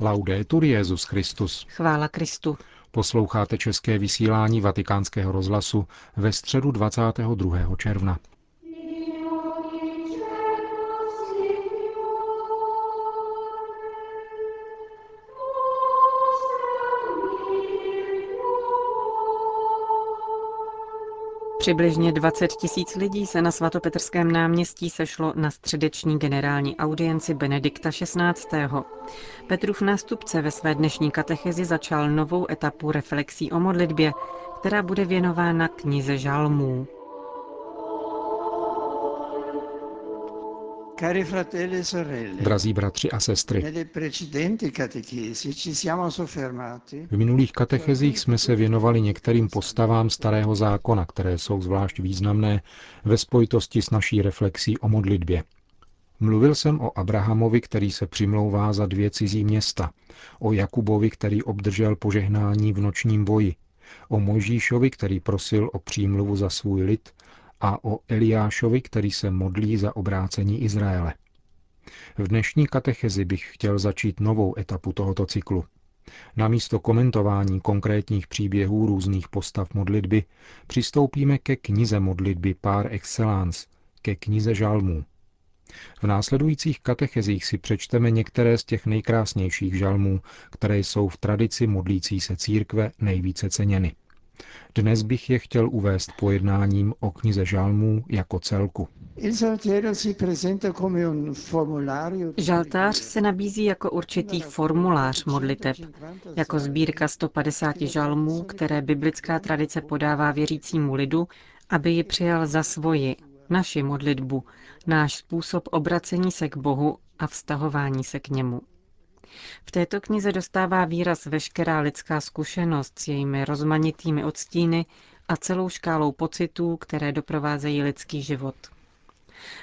Laudetur Jezus Christus. Chvála Kristu. Posloucháte české vysílání Vatikánského rozhlasu ve středu 22. června. Přibližně 20 tisíc lidí se na svatopetrském náměstí sešlo na středeční generální audienci Benedikta XVI. Petrův nástupce ve své dnešní katechezi začal novou etapu reflexí o modlitbě, která bude věnována knize žalmů. Drazí bratři a sestry, v minulých katechezích jsme se věnovali některým postavám starého zákona, které jsou zvlášť významné ve spojitosti s naší reflexí o modlitbě. Mluvil jsem o Abrahamovi, který se přimlouvá za dvě cizí města, o Jakubovi, který obdržel požehnání v nočním boji, o Mojžíšovi, který prosil o přímluvu za svůj lid a o Eliášovi, který se modlí za obrácení Izraele. V dnešní katechezi bych chtěl začít novou etapu tohoto cyklu. Na místo komentování konkrétních příběhů různých postav modlitby přistoupíme ke knize modlitby par excellence, ke knize žalmů. V následujících katechezích si přečteme některé z těch nejkrásnějších žalmů, které jsou v tradici modlící se církve nejvíce ceněny. Dnes bych je chtěl uvést pojednáním o knize žalmů jako celku. Žaltář se nabízí jako určitý formulář modliteb, jako sbírka 150 žalmů, které biblická tradice podává věřícímu lidu, aby ji přijal za svoji, naši modlitbu, náš způsob obracení se k Bohu a vztahování se k němu. V této knize dostává výraz veškerá lidská zkušenost s jejími rozmanitými odstíny a celou škálou pocitů, které doprovázejí lidský život.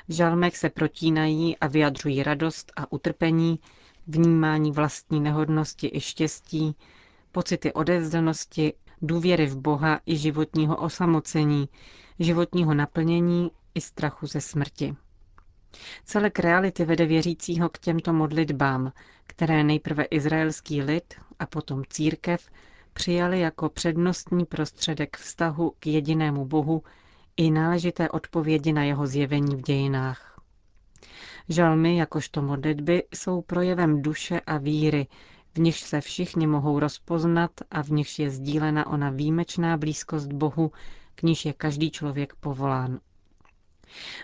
V žalmech se protínají a vyjadřují radost a utrpení, vnímání vlastní nehodnosti i štěstí, pocity odevzdanosti, důvěry v Boha i životního osamocení, životního naplnění i strachu ze smrti. Celek reality vede věřícího k těmto modlitbám, které nejprve izraelský lid a potom církev přijali jako přednostní prostředek vztahu k jedinému Bohu i náležité odpovědi na jeho zjevení v dějinách. Žalmy jakožto modlitby jsou projevem duše a víry, v nichž se všichni mohou rozpoznat a v nichž je sdílena ona výjimečná blízkost Bohu, k níž je každý člověk povolán.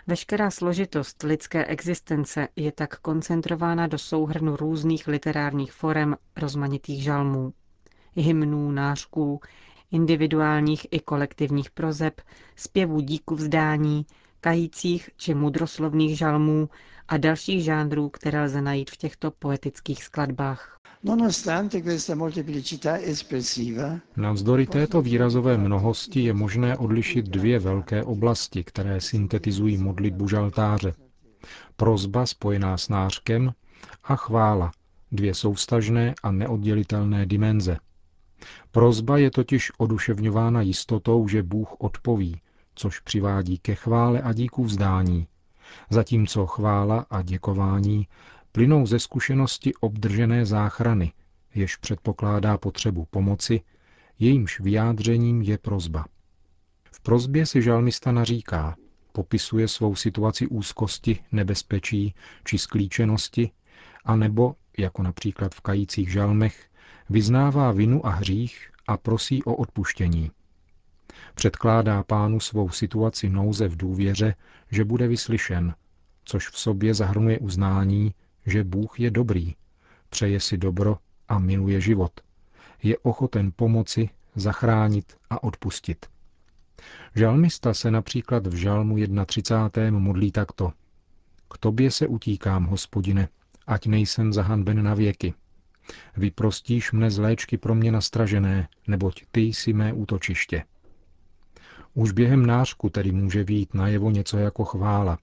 Veškerá složitost lidské existence je tak koncentrována do souhrnu různých literárních forem rozmanitých žalmů, hymnů, nářků, individuálních i kolektivních prozeb, zpěvů díku vzdání, kajících či mudroslovných žalmů a dalších žánrů, které lze najít v těchto poetických skladbách. Navzdory této výrazové mnohosti je možné odlišit dvě velké oblasti, které syntetizují modlitbu žaltáře. Prozba spojená s nářkem a chvála, dvě soustažné a neoddělitelné dimenze. Prozba je totiž oduševňována jistotou, že Bůh odpoví, což přivádí ke chvále a díku vzdání, zatímco chvála a děkování plynou ze zkušenosti obdržené záchrany, jež předpokládá potřebu pomoci, jejímž vyjádřením je prozba. V prozbě si žalmista naříká, popisuje svou situaci úzkosti, nebezpečí či sklíčenosti, anebo, jako například v kajících žalmech, vyznává vinu a hřích a prosí o odpuštění. Předkládá pánu svou situaci nouze v důvěře, že bude vyslyšen, což v sobě zahrnuje uznání, že Bůh je dobrý, přeje si dobro a miluje život. Je ochoten pomoci, zachránit a odpustit. Žalmista se například v žalmu 31. modlí takto. K tobě se utíkám, hospodine, ať nejsem zahanben na věky. Vyprostíš mne z léčky pro mě nastražené, neboť ty jsi mé útočiště. Už během nářku tedy může výjít najevo něco jako chvála,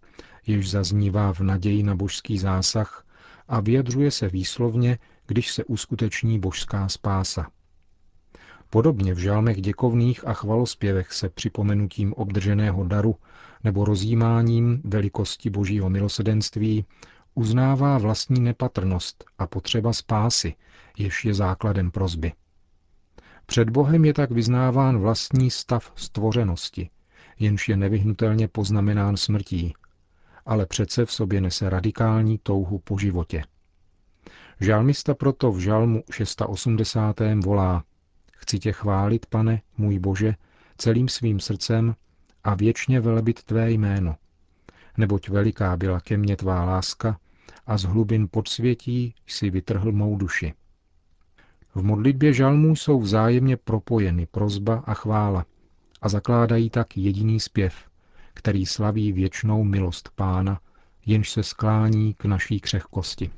jež zaznívá v naději na božský zásah a vyjadřuje se výslovně, když se uskuteční božská spása. Podobně v žálmech děkovných a chvalospěvech se připomenutím obdrženého daru nebo rozjímáním velikosti božího milosedenství Uznává vlastní nepatrnost a potřeba spásy, jež je základem prozby. Před Bohem je tak vyznáván vlastní stav stvořenosti, jenž je nevyhnutelně poznamenán smrtí, ale přece v sobě nese radikální touhu po životě. Žalmista proto v žalmu 680. volá Chci tě chválit, pane, můj Bože, celým svým srdcem a věčně velebit tvé jméno. Neboť veliká byla ke mně tvá láska a z hlubin podsvětí si vytrhl mou duši. V modlitbě žalmů jsou vzájemně propojeny prozba a chvála a zakládají tak jediný zpěv, který slaví věčnou milost pána, jenž se sklání k naší křehkosti.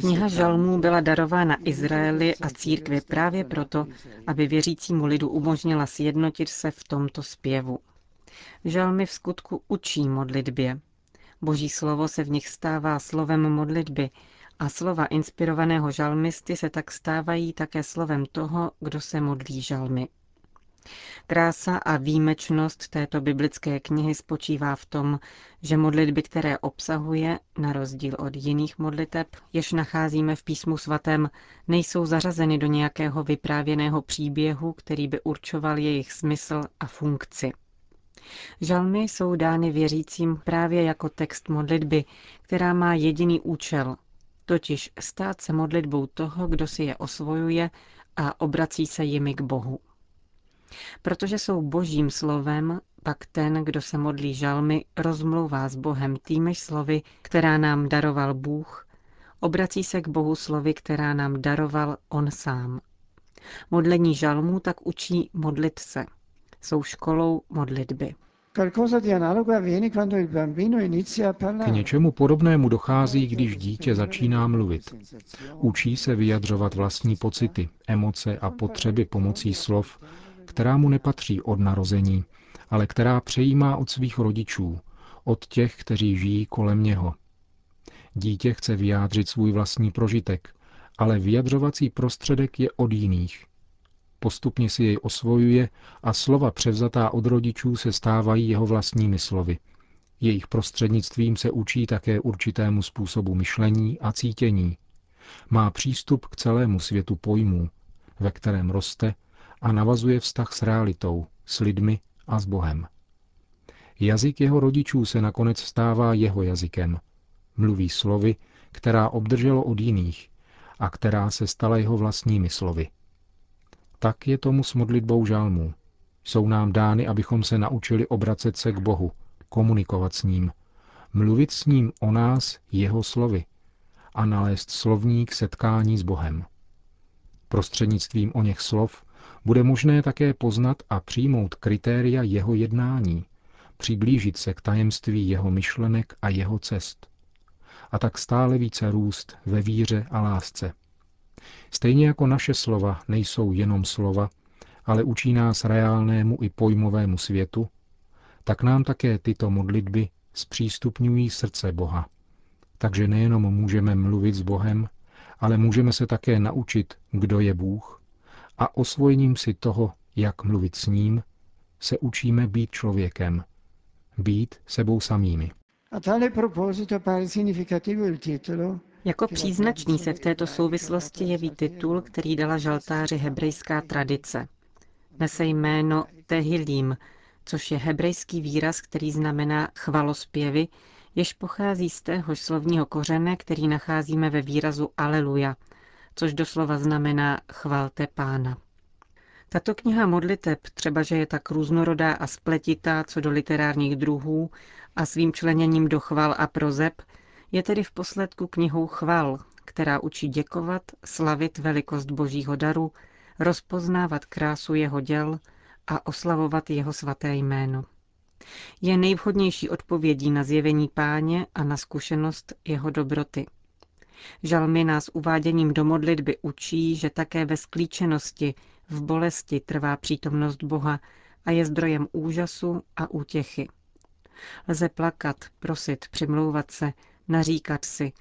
Kniha žalmů byla darována Izraeli a církvi právě proto, aby věřícímu lidu umožnila sjednotit se v tomto zpěvu. Žalmy v skutku učí modlitbě. Boží slovo se v nich stává slovem modlitby a slova inspirovaného žalmisty se tak stávají také slovem toho, kdo se modlí žalmy. Krása a výjimečnost této biblické knihy spočívá v tom, že modlitby, které obsahuje, na rozdíl od jiných modliteb, jež nacházíme v písmu svatém, nejsou zařazeny do nějakého vyprávěného příběhu, který by určoval jejich smysl a funkci. Žalmy jsou dány věřícím právě jako text modlitby, která má jediný účel, totiž stát se modlitbou toho, kdo si je osvojuje a obrací se jimi k Bohu. Protože jsou božím slovem, pak ten, kdo se modlí žalmy, rozmlouvá s Bohem týmež slovy, která nám daroval Bůh, obrací se k Bohu slovy, která nám daroval On sám. Modlení žalmů tak učí modlit se. Jsou školou modlitby. K něčemu podobnému dochází, když dítě začíná mluvit. Učí se vyjadřovat vlastní pocity, emoce a potřeby pomocí slov, která mu nepatří od narození, ale která přejímá od svých rodičů, od těch, kteří žijí kolem něho. Dítě chce vyjádřit svůj vlastní prožitek, ale vyjadřovací prostředek je od jiných. Postupně si jej osvojuje a slova převzatá od rodičů se stávají jeho vlastními slovy. Jejich prostřednictvím se učí také určitému způsobu myšlení a cítění. Má přístup k celému světu pojmů, ve kterém roste a navazuje vztah s realitou, s lidmi a s Bohem. Jazyk jeho rodičů se nakonec stává jeho jazykem. Mluví slovy, která obdrželo od jiných a která se stala jeho vlastními slovy. Tak je tomu s modlitbou žálmů. Jsou nám dány, abychom se naučili obracet se k Bohu, komunikovat s ním, mluvit s ním o nás jeho slovy a nalézt slovník setkání s Bohem. Prostřednictvím o něch slov bude možné také poznat a přijmout kritéria jeho jednání, přiblížit se k tajemství jeho myšlenek a jeho cest. A tak stále více růst ve víře a lásce. Stejně jako naše slova nejsou jenom slova, ale učí nás reálnému i pojmovému světu, tak nám také tyto modlitby zpřístupňují srdce Boha. Takže nejenom můžeme mluvit s Bohem, ale můžeme se také naučit, kdo je Bůh a osvojením si toho, jak mluvit s ním, se učíme být člověkem, být sebou samými. Jako příznačný se v této souvislosti jeví titul, který dala žaltáři hebrejská tradice. Nese jméno Tehilim, což je hebrejský výraz, který znamená chvalospěvy, jež pochází z téhož slovního kořene, který nacházíme ve výrazu Aleluja, což doslova znamená chvalte pána. Tato kniha modliteb, třeba že je tak různorodá a spletitá co do literárních druhů a svým členěním do chval a prozeb, je tedy v posledku knihou chval, která učí děkovat, slavit velikost božího daru, rozpoznávat krásu jeho děl a oslavovat jeho svaté jméno. Je nejvhodnější odpovědí na zjevení páně a na zkušenost jeho dobroty – Žalmy nás uváděním do modlitby učí, že také ve sklíčenosti, v bolesti trvá přítomnost Boha a je zdrojem úžasu a útěchy. Lze plakat, prosit, přimlouvat se, naříkat si,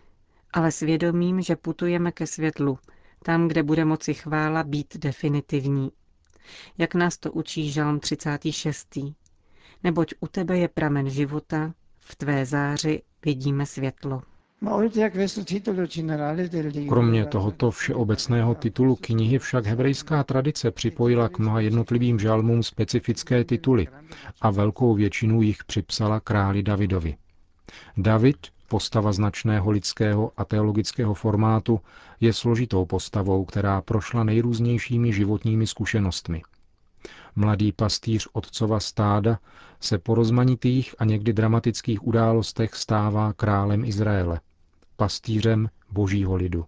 ale svědomím, že putujeme ke světlu, tam, kde bude moci chvála být definitivní. Jak nás to učí Žalm 36. Neboť u tebe je pramen života, V tvé záři vidíme světlo. Kromě tohoto všeobecného titulu knihy však hebrejská tradice připojila k mnoha jednotlivým žalmům specifické tituly a velkou většinu jich připsala králi Davidovi. David, postava značného lidského a teologického formátu, je složitou postavou, která prošla nejrůznějšími životními zkušenostmi. Mladý pastýř otcova stáda se po rozmanitých a někdy dramatických událostech stává králem Izraele – pastýřem božího lidu.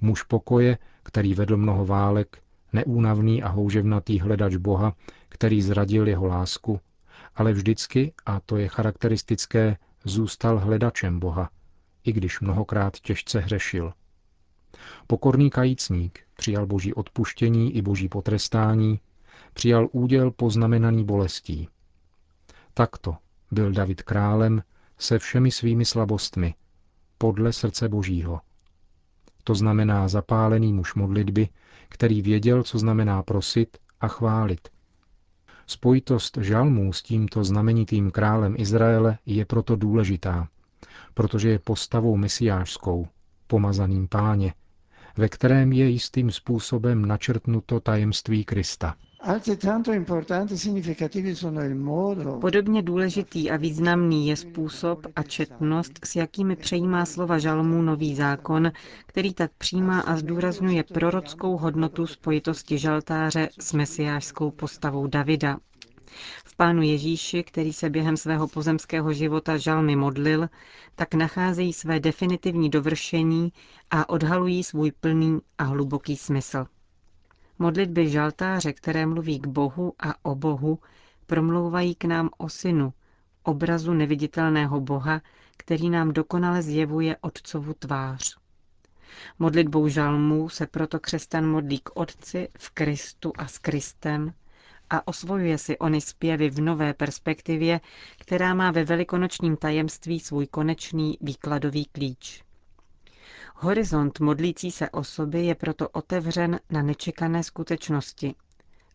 Muž pokoje, který vedl mnoho válek, neúnavný a houževnatý hledač Boha, který zradil jeho lásku, ale vždycky, a to je charakteristické, zůstal hledačem Boha, i když mnohokrát těžce hřešil. Pokorný kajícník přijal boží odpuštění i boží potrestání, přijal úděl poznamenaný bolestí. Takto byl David králem se všemi svými slabostmi, podle srdce Božího. To znamená zapálený muž modlitby, který věděl, co znamená prosit a chválit. Spojitost žalmů s tímto znamenitým králem Izraele je proto důležitá, protože je postavou mesiářskou, pomazaným páně, ve kterém je jistým způsobem načrtnuto tajemství Krista. Podobně důležitý a významný je způsob a četnost, s jakými přejímá slova žalmů nový zákon, který tak přijímá a zdůrazňuje prorockou hodnotu spojitosti žaltáře s mesiářskou postavou Davida. V Pánu Ježíši, který se během svého pozemského života žalmy modlil, tak nacházejí své definitivní dovršení a odhalují svůj plný a hluboký smysl. Modlitby žaltáře, které mluví k Bohu a o Bohu, promlouvají k nám o synu, obrazu neviditelného Boha, který nám dokonale zjevuje Otcovu tvář. Modlitbou žalmů se proto křesťan modlí k Otci v Kristu a s Kristem a osvojuje si ony zpěvy v nové perspektivě, která má ve velikonočním tajemství svůj konečný výkladový klíč. Horizont modlící se osoby je proto otevřen na nečekané skutečnosti.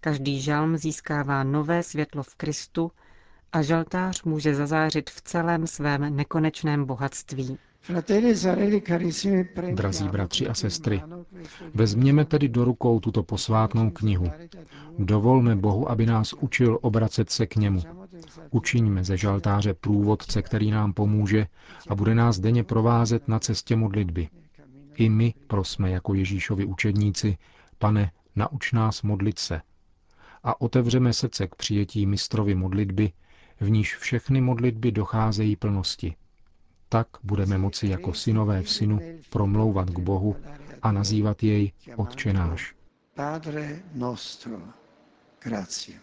Každý žalm získává nové světlo v Kristu a žaltář může zazářit v celém svém nekonečném bohatství. Drazí bratři a sestry, vezměme tedy do rukou tuto posvátnou knihu. Dovolme Bohu, aby nás učil obracet se k němu. Učiňme ze žaltáře průvodce, který nám pomůže a bude nás denně provázet na cestě modlitby. I my prosme jako Ježíšovi učedníci, pane, nauč nás modlit se. A otevřeme srdce k přijetí mistrovy modlitby, v níž všechny modlitby docházejí plnosti. Tak budeme moci jako synové v synu promlouvat k Bohu a nazývat jej Otče náš. Padre nostro. Grazie.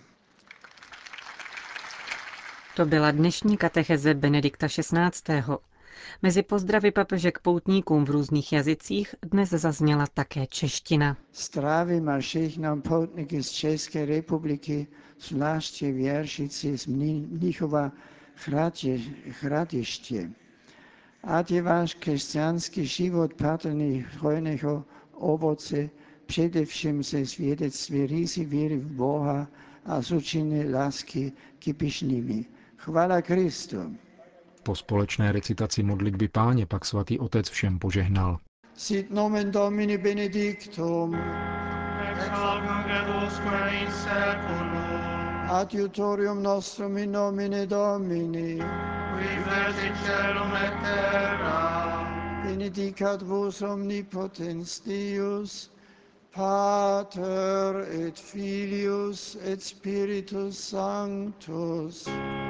To byla dnešní katecheze Benedikta XVI. Mezi pozdravy papeže k poutníkům v různých jazycích dnes zazněla také čeština. Zdravím a všechnám poutníky z České republiky, zvláště věršici z Mnichova Hradiště. Ať je váš křesťanský život patrný hojného ovoce, především se svědectví rízy víry v Boha a z lásky k Chvala Kristu. Po společné recitaci modlitby páně pak svatý otec všem požehnal. Sit nomen Domini benedictum. Adiutorium nostrum in nomine Domini. Qui fecit celum et terra. Benedicat vos omnipotens Deus, Pater et Filius et Spiritus Sanctus. Amen.